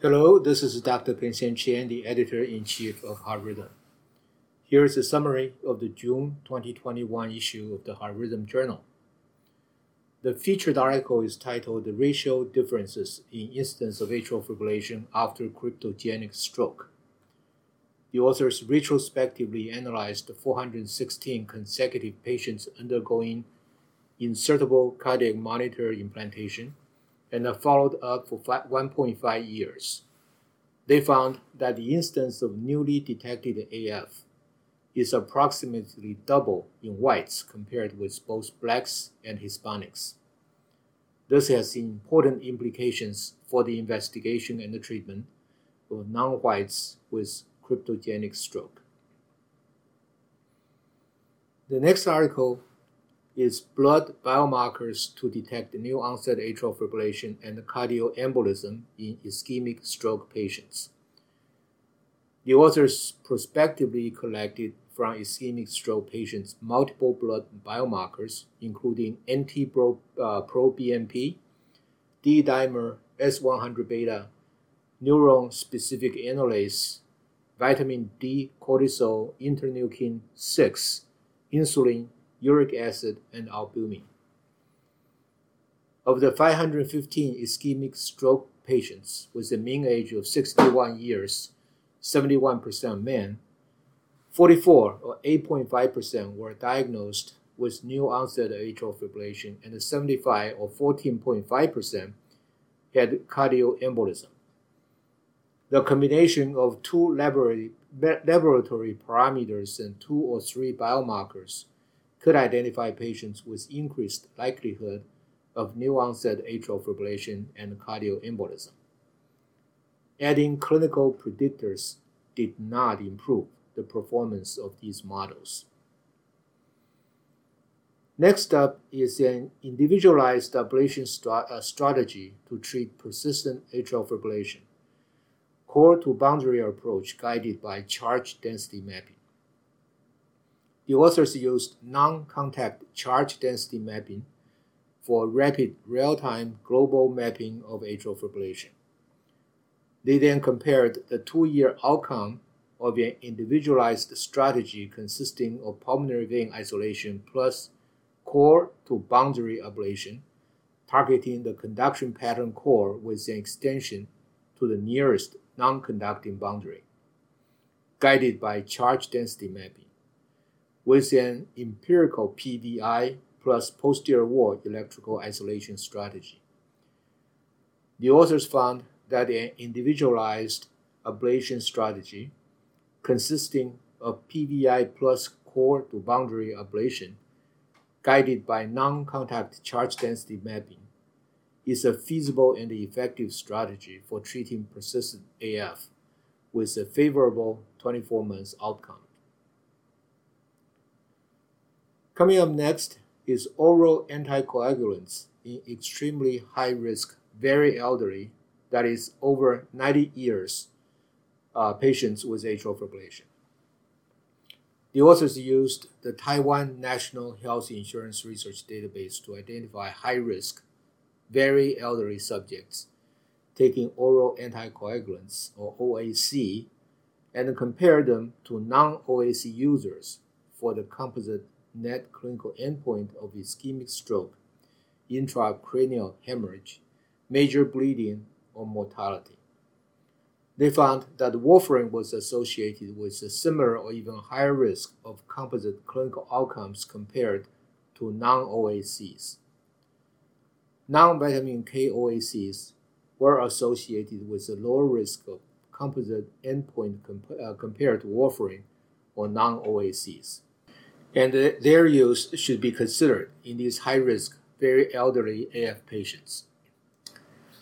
Hello, this is Dr. Peng-Sheng Chen, the editor-in-chief of Heart Rhythm. Here is a summary of the June 2021 issue of the Heart Rhythm Journal. The featured article is titled The Racial Differences in Incidence of Atrial Fibrillation After Cryptogenic Stroke. The authors retrospectively analyzed 416 consecutive patients undergoing insertable cardiac monitor implantation and followed up for 1.5 years. They found that the incidence of newly detected AF is approximately double in whites compared with both blacks and Hispanics. This has important implications for the investigation and the treatment of non whites with cryptogenic stroke. The next article is blood biomarkers to detect new onset atrial fibrillation and cardioembolism in ischemic stroke patients. The authors prospectively collected from ischemic stroke patients multiple blood biomarkers, including NT-proBNP, uh, D-dimer, S100 beta, neuron-specific enolase, vitamin D, cortisol, interleukin 6, insulin, uric acid, and albumin. Of the 515 ischemic stroke patients with a mean age of 61 years, 71% men, 44 or 8.5% were diagnosed with new onset atrial fibrillation, and 75 or 14.5% had cardioembolism. The combination of two laboratory, laboratory parameters and two or three biomarkers could identify patients with increased likelihood of new onset atrial fibrillation and cardioembolism. Adding clinical predictors did not improve the performance of these models. Next up is an individualized ablation uh, strategy to treat persistent atrial fibrillation, core to boundary approach guided by charge density mapping. The authors used non-contact charge density mapping for rapid real-time global mapping of atrial fibrillation. They then compared the two-year outcome of an individualized strategy consisting of pulmonary vein isolation plus core to boundary ablation, targeting the conduction pattern core with an extension to the nearest non-conducting boundary, guided by charge density mapping with an empirical PVI plus posterior wall electrical isolation strategy. The authors found that an individualized ablation strategy consisting of PVI plus core to boundary ablation guided by non-contact charge density mapping is a feasible and effective strategy for treating persistent AF with a favorable 24 months outcome. Coming up next is oral anticoagulants in extremely high risk, very elderly, that is over 90 years, uh, patients with atrial fibrillation. The authors used the Taiwan National Health Insurance Research Database to identify high risk, very elderly subjects taking oral anticoagulants or OAC and compare them to non OAC users for the composite net clinical endpoint of ischemic stroke, intracranial hemorrhage, major bleeding, or mortality. They found that warfarin was associated with a similar or even higher risk of composite clinical outcomes compared to non OACs. Non vitamin K OACs were associated with a lower risk of composite endpoint comp- uh, compared to warfarin or non OACs and their use should be considered in these high risk, very elderly AF patients.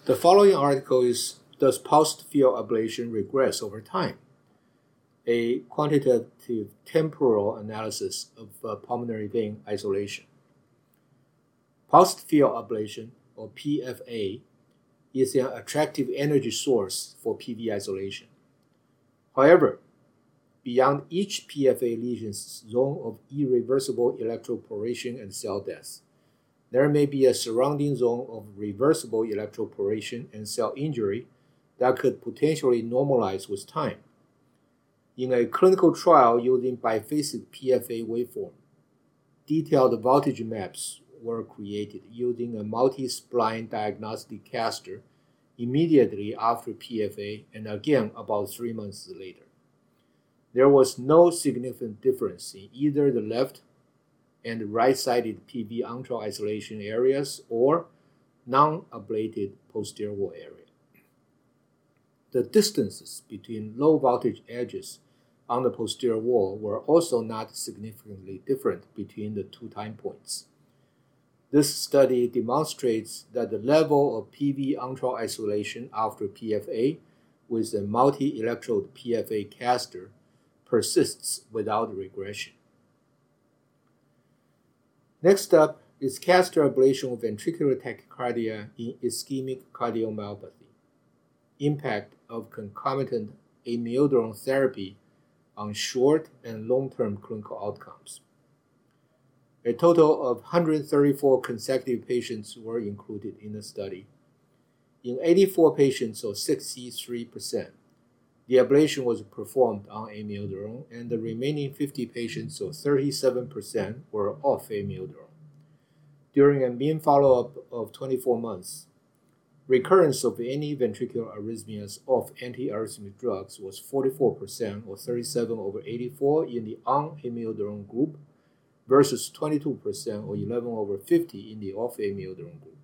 The following article is Does pulsed field ablation regress over time? A quantitative temporal analysis of uh, pulmonary vein isolation. Pulsed field ablation, or PFA, is an attractive energy source for PV isolation. However, beyond each PFA lesion's zone of irreversible electroporation and cell death. There may be a surrounding zone of reversible electroporation and cell injury that could potentially normalize with time. In a clinical trial using biphasic PFA waveform, detailed voltage maps were created using a multi-spline diagnostic catheter immediately after PFA and again about three months later. There was no significant difference in either the left and right-sided PV antral isolation areas or non-ablated posterior wall area. The distances between low voltage edges on the posterior wall were also not significantly different between the two time points. This study demonstrates that the level of PV antral isolation after PFA with a multi-electrode PFA catheter persists without regression. Next up is catheter ablation of ventricular tachycardia in ischemic cardiomyopathy. Impact of concomitant amiodarone therapy on short and long-term clinical outcomes. A total of 134 consecutive patients were included in the study. In 84 patients, or 63%, the ablation was performed on amiodarone, and the remaining 50 patients, or 37%, were off amiodarone. During a mean follow-up of 24 months, recurrence of any ventricular arrhythmias of antiarrhythmic drugs was 44%, or 37 over 84, in the on-amiodarone group, versus 22% or 11 over 50 in the off-amiodarone group.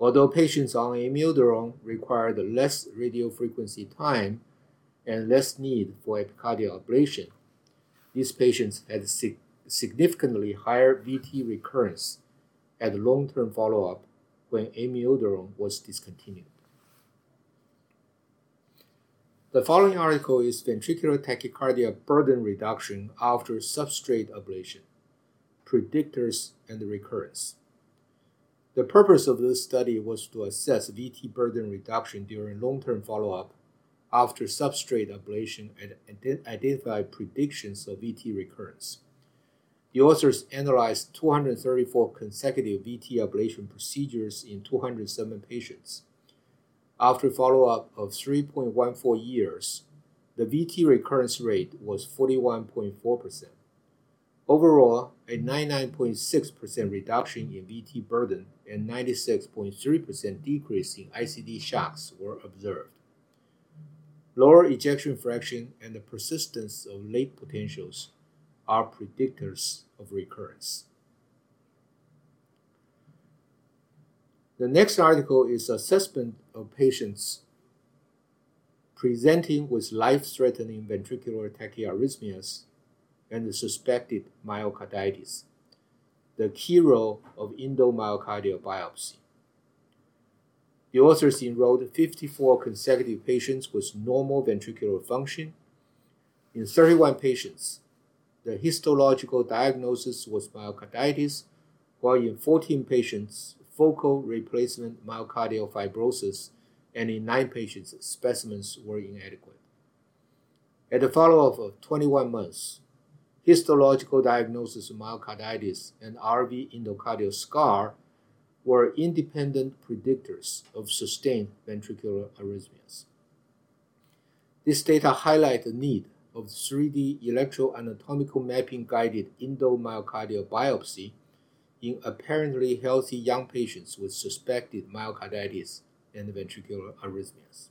Although patients on amiodarone required less radiofrequency time and less need for epicardial ablation, these patients had sig significantly higher VT recurrence at long-term follow-up when amiodarone was discontinued. The following article is ventricular tachycardia burden reduction after substrate ablation, predictors and recurrence. The purpose of this study was to assess VT burden reduction during long-term follow-up after substrate ablation and identify predictions of VT recurrence. The authors analyzed 234 consecutive VT ablation procedures in 207 patients after follow-up of 3.14 years, the VT recurrence rate was 41.4%. Overall, a 99.6% reduction in VT burden and 96.3% decrease in ICD shocks were observed. Lower ejection fraction and the persistence of late potentials are predictors of recurrence. The next article is assessment of patients presenting with life-threatening ventricular tachyarrhythmias and suspected myocarditis, the key role of endomyocardial biopsy. The authors enrolled 54 consecutive patients with normal ventricular function. In 31 patients, the histological diagnosis was myocarditis, while in 14 patients, focal replacement myocardial fibrosis, and in nine patients, specimens were inadequate. At the follow-up of 21 months, histological diagnosis of myocarditis and RV endocardial scar were independent predictors of sustained ventricular arrhythmias. This data highlight the need of 3D electroanatomical mapping guided endomyocardial biopsy in apparently healthy young patients with suspected myocarditis and ventricular arrhythmias.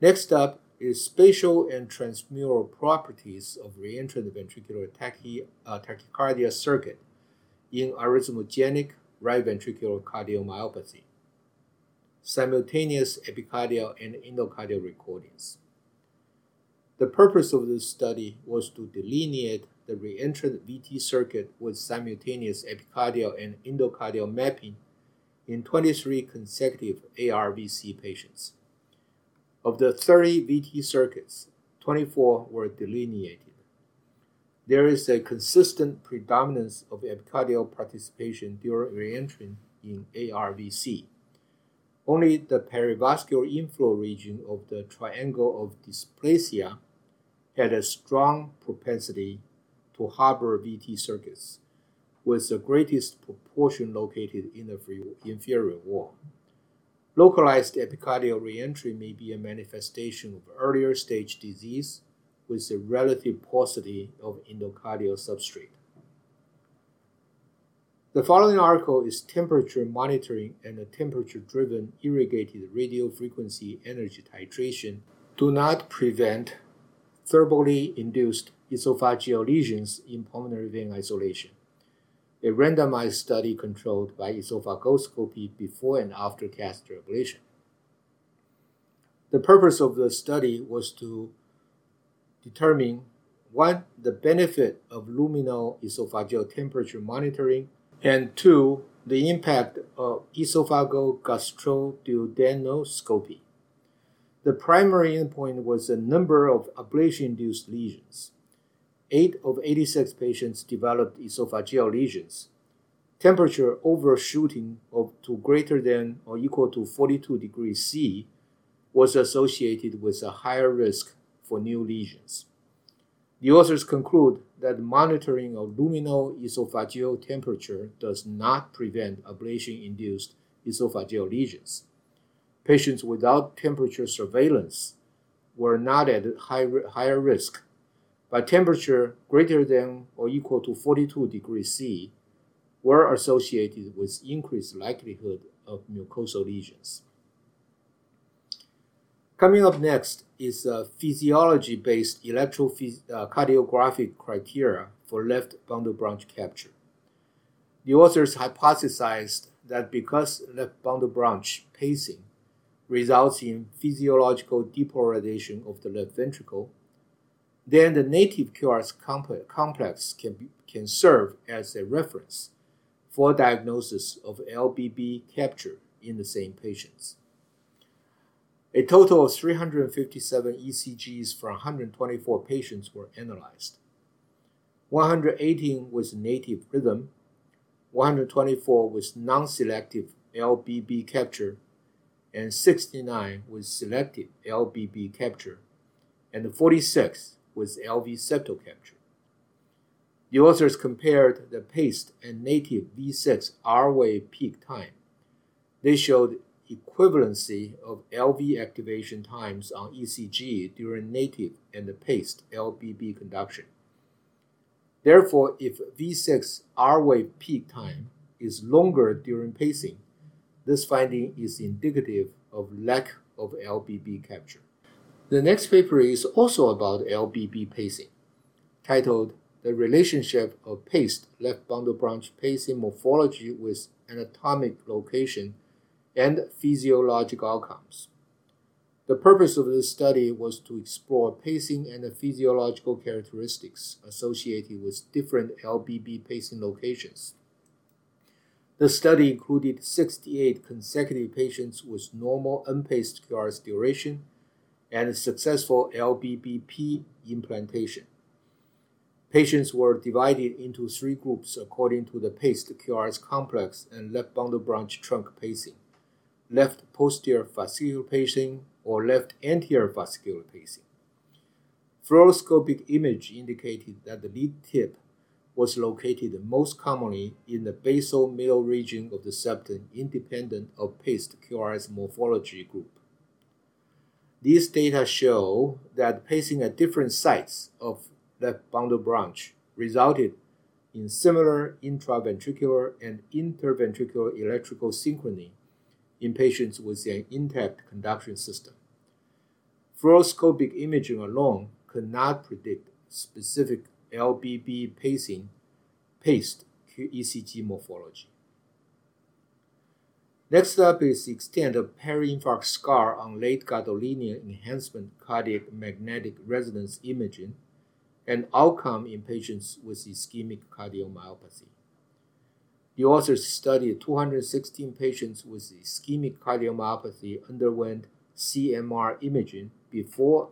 Next up is spatial and transmural properties of reentrant ventricular tachy, uh, tachycardia circuit in arrhythmogenic right ventricular cardiomyopathy, simultaneous epicardial and endocardial recordings. The purpose of this study was to delineate the reentrant VT circuit with simultaneous epicardial and endocardial mapping in 23 consecutive ARVC patients. Of the 30 VT circuits, 24 were delineated. There is a consistent predominance of epicardial participation during reentry in ARVC. Only the perivascular inflow region of the triangle of dysplasia had a strong propensity to harbor VT circuits, with the greatest proportion located in the inferior wall. Localized epicardial reentry may be a manifestation of earlier stage disease with a relative paucity of endocardial substrate. The following article is temperature monitoring and a temperature-driven irrigated radio frequency energy titration do not prevent thermally induced esophageal lesions in pulmonary vein isolation. A randomized study controlled by esophagoscopy before and after catheter ablation. The purpose of the study was to determine one, the benefit of luminal esophageal temperature monitoring, and two, the impact of esophageal esophagogastroduodenoscopy. The primary endpoint was the number of ablation-induced lesions. Eight of 86 patients developed esophageal lesions. Temperature overshooting of to greater than or equal to 42 degrees C was associated with a higher risk for new lesions. The authors conclude that monitoring of luminal esophageal temperature does not prevent ablation-induced esophageal lesions patients without temperature surveillance were not at high, higher risk, but temperature greater than or equal to 42 degrees C were associated with increased likelihood of mucosal lesions. Coming up next is a physiology-based electrocardiographic uh, criteria for left bundle branch capture. The authors hypothesized that because left bundle branch pacing results in physiological depolarization of the left ventricle, then the native QRS complex can, be, can serve as a reference for diagnosis of LBB capture in the same patients. A total of 357 ECGs from 124 patients were analyzed. 118 with native rhythm, 124 with non-selective LBB capture, and 69 with selective LBB capture, and 46 with LV septal capture. The authors compared the paced and native V6 R wave peak time. They showed equivalency of LV activation times on ECG during native and the paced LBB conduction. Therefore, if V6 R wave peak time is longer during pacing, this finding is indicative of lack of LBB capture. The next paper is also about LBB pacing, titled The Relationship of Paced Left Bundle Branch Pacing Morphology with Anatomic Location and Physiologic Outcomes. The purpose of this study was to explore pacing and the physiological characteristics associated with different LBB pacing locations. The study included 68 consecutive patients with normal unpaced QRS duration and successful LBBP implantation. Patients were divided into three groups according to the paced QRS complex and left bundle branch trunk pacing, left posterior fascicular pacing, or left anterior fascicular pacing. Fluoroscopic image indicated that the lead tip was located most commonly in the basal middle region of the septum independent of paced QRS morphology group. These data show that pacing at different sites of left bundle branch resulted in similar intraventricular and interventricular electrical synchrony in patients with an intact conduction system. Fluoroscopic imaging alone could not predict specific LBB pacing paced ECG morphology. Next up is the extent of peri-infarct scar on late gadolinium enhancement cardiac magnetic resonance imaging and outcome in patients with ischemic cardiomyopathy. The authors studied 216 patients with ischemic cardiomyopathy underwent CMR imaging before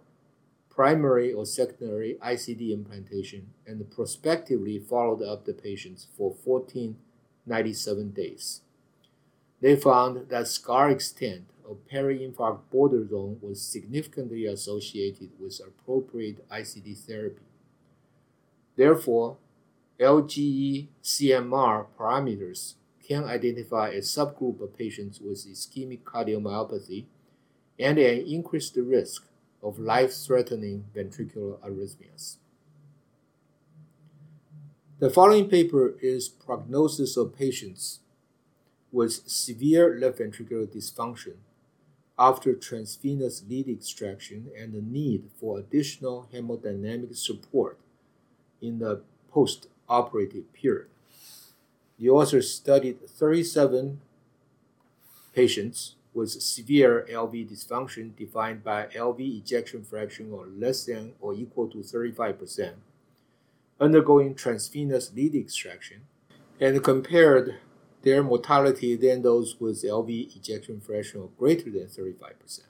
primary or secondary ICD implantation and prospectively followed up the patients for 1497 days. They found that scar extent of peri-infarct border zone was significantly associated with appropriate ICD therapy. Therefore, LGE CMR parameters can identify a subgroup of patients with ischemic cardiomyopathy and an increased risk of life-threatening ventricular arrhythmias. The following paper is prognosis of patients with severe left ventricular dysfunction after transvenous lead extraction and the need for additional hemodynamic support in the post-operative period. The authors studied 37 patients with severe LV dysfunction defined by LV ejection fraction of less than or equal to 35%, undergoing transvenous lead extraction, and compared their mortality than those with LV ejection fraction greater than 35%.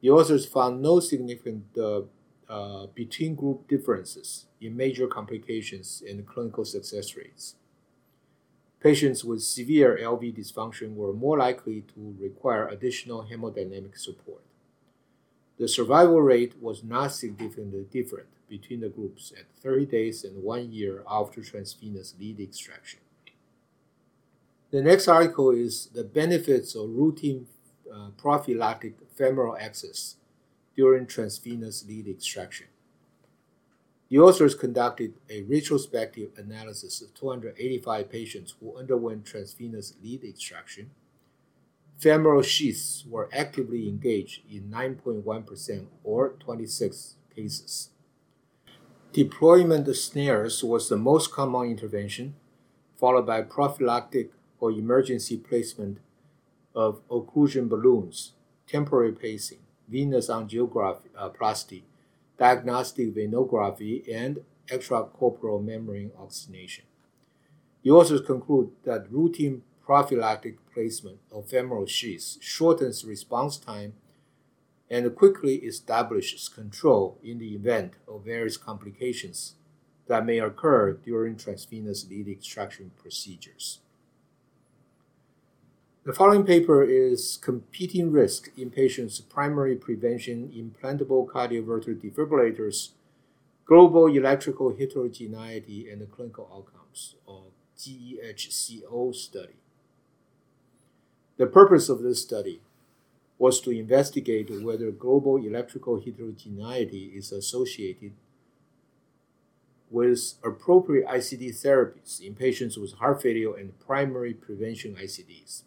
The authors found no significant uh, uh, between group differences in major complications and clinical success rates. Patients with severe LV dysfunction were more likely to require additional hemodynamic support. The survival rate was not significantly different between the groups at 30 days and one year after transvenous lead extraction. The next article is the benefits of routine uh, prophylactic femoral access during transvenous lead extraction. The authors conducted a retrospective analysis of 285 patients who underwent transvenous lead extraction. Femoral sheaths were actively engaged in 9.1% or 26 cases. Deployment of snares was the most common intervention, followed by prophylactic or emergency placement of occlusion balloons, temporary pacing, venous angioplasty, uh, diagnostic venography, and extracorporeal membrane oxygenation. The authors conclude that routine prophylactic placement of femoral sheaths shortens response time and quickly establishes control in the event of various complications that may occur during transvenous lead extraction procedures. The following paper is Competing Risk in Patients' Primary Prevention Implantable Cardioverter Defibrillators, Global Electrical Heterogeneity and Clinical Outcomes, or GEHCO study. The purpose of this study was to investigate whether global electrical heterogeneity is associated with appropriate ICD therapies in patients with heart failure and primary prevention ICDs.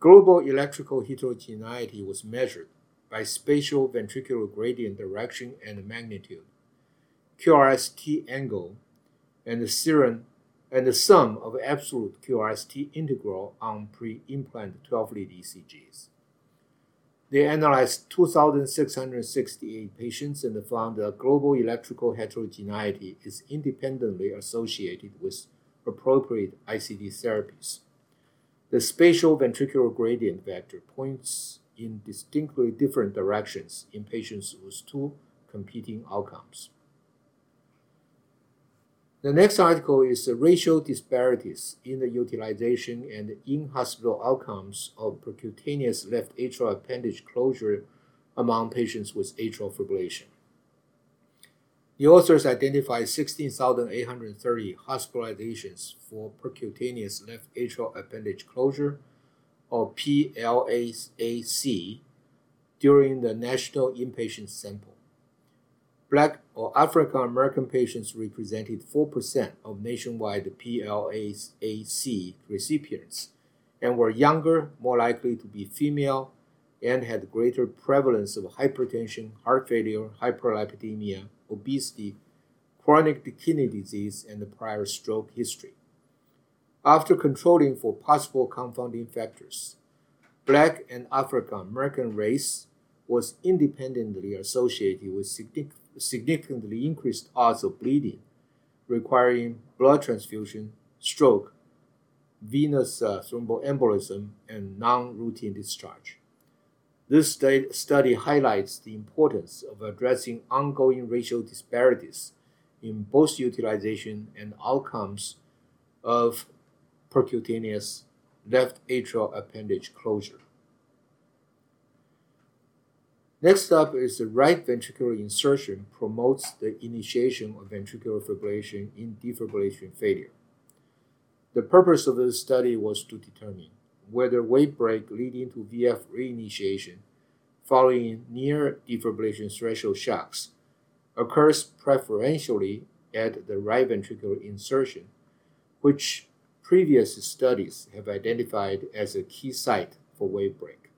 Global electrical heterogeneity was measured by spatial ventricular gradient direction and magnitude, QRST angle, and the serum and the sum of absolute QRST integral on pre-implant 12-lead ECGs. They analyzed 2,668 patients and found that global electrical heterogeneity is independently associated with appropriate ICD therapies. The spatial ventricular gradient vector points in distinctly different directions in patients with two competing outcomes. The next article is the racial disparities in the utilization and in-hospital outcomes of percutaneous left atrial appendage closure among patients with atrial fibrillation. The authors identified 16,830 hospitalizations for percutaneous left atrial appendage closure, or PLAAC, during the national inpatient sample. Black or African American patients represented 4% of nationwide PLAAC recipients and were younger, more likely to be female, and had greater prevalence of hypertension, heart failure, hyperlipidemia, obesity, chronic kidney disease, and prior stroke history. After controlling for possible confounding factors, Black and African American race was independently associated with significantly increased odds of bleeding, requiring blood transfusion, stroke, venous uh, thromboembolism, and non routine discharge. This study highlights the importance of addressing ongoing racial disparities in both utilization and outcomes of percutaneous left atrial appendage closure. Next up is the right ventricular insertion promotes the initiation of ventricular fibrillation in defibrillation failure. The purpose of this study was to determine whether wave break leading to VF reinitiation following near defibrillation threshold shocks occurs preferentially at the right ventricular insertion, which previous studies have identified as a key site for wave break.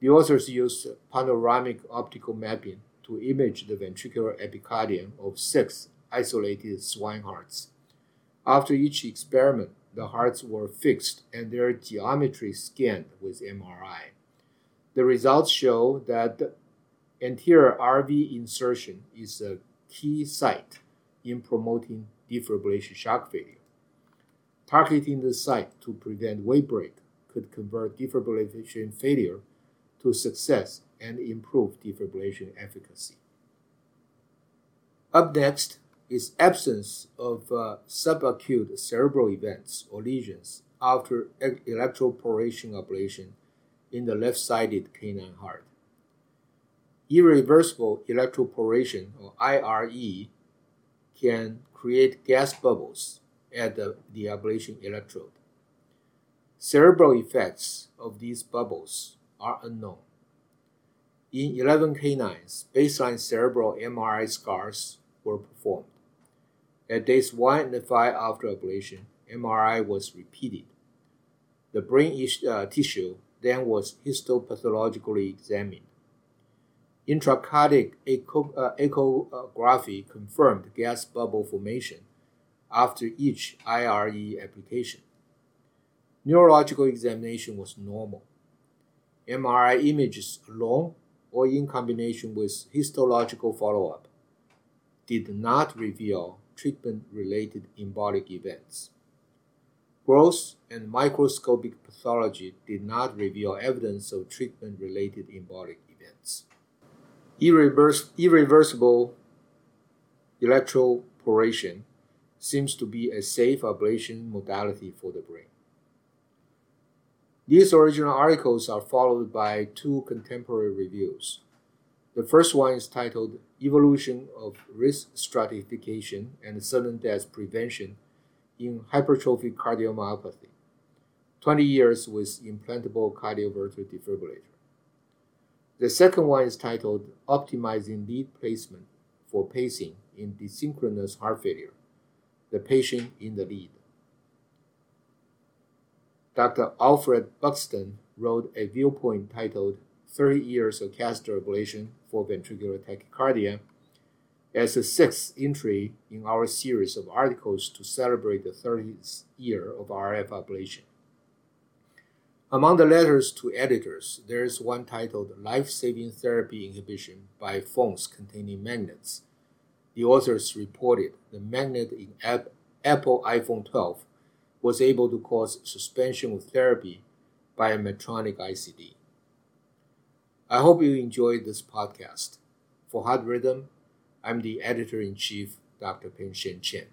The authors used panoramic optical mapping to image the ventricular epicardium of six isolated swine hearts. After each experiment, the hearts were fixed and their geometry scanned with MRI. The results show that anterior RV insertion is a key site in promoting defibrillation shock failure. Targeting the site to prevent wave break could convert defibrillation failure to success and improve defibrillation efficacy. Up next is absence of uh, subacute cerebral events or lesions after electroporation ablation in the left-sided canine heart. Irreversible electroporation or IRE can create gas bubbles at the, the ablation electrode. Cerebral effects of these bubbles are unknown. In 11 canines, baseline cerebral MRI scars were performed. At days 1 and 5 after ablation, MRI was repeated. The brain uh, tissue then was histopathologically examined. Intracardiac echo, uh, echography confirmed gas bubble formation after each IRE application. Neurological examination was normal. MRI images alone or in combination with histological follow up did not reveal treatment related embolic events. Gross and microscopic pathology did not reveal evidence of treatment related embolic events. Irrevers- irreversible electroporation seems to be a safe ablation modality for the brain. These original articles are followed by two contemporary reviews. The first one is titled Evolution of Risk Stratification and Sudden Death Prevention in Hypertrophic Cardiomyopathy 20 Years with Implantable Cardioverter Defibrillator. The second one is titled Optimizing Lead Placement for Pacing in Dyssynchronous Heart Failure The Patient in the Lead. Dr. Alfred Buxton wrote a viewpoint titled 30 Years of Catheter Ablation for Ventricular Tachycardia as a sixth entry in our series of articles to celebrate the 30th year of RF ablation. Among the letters to editors, there is one titled Life Saving Therapy Inhibition by Phones Containing Magnets. The authors reported the magnet in Apple iPhone 12 was able to cause suspension of therapy by a Medtronic ICD. I hope you enjoyed this podcast. For Heart Rhythm, I'm the editor in chief, Dr. Peng-Sheng Chen.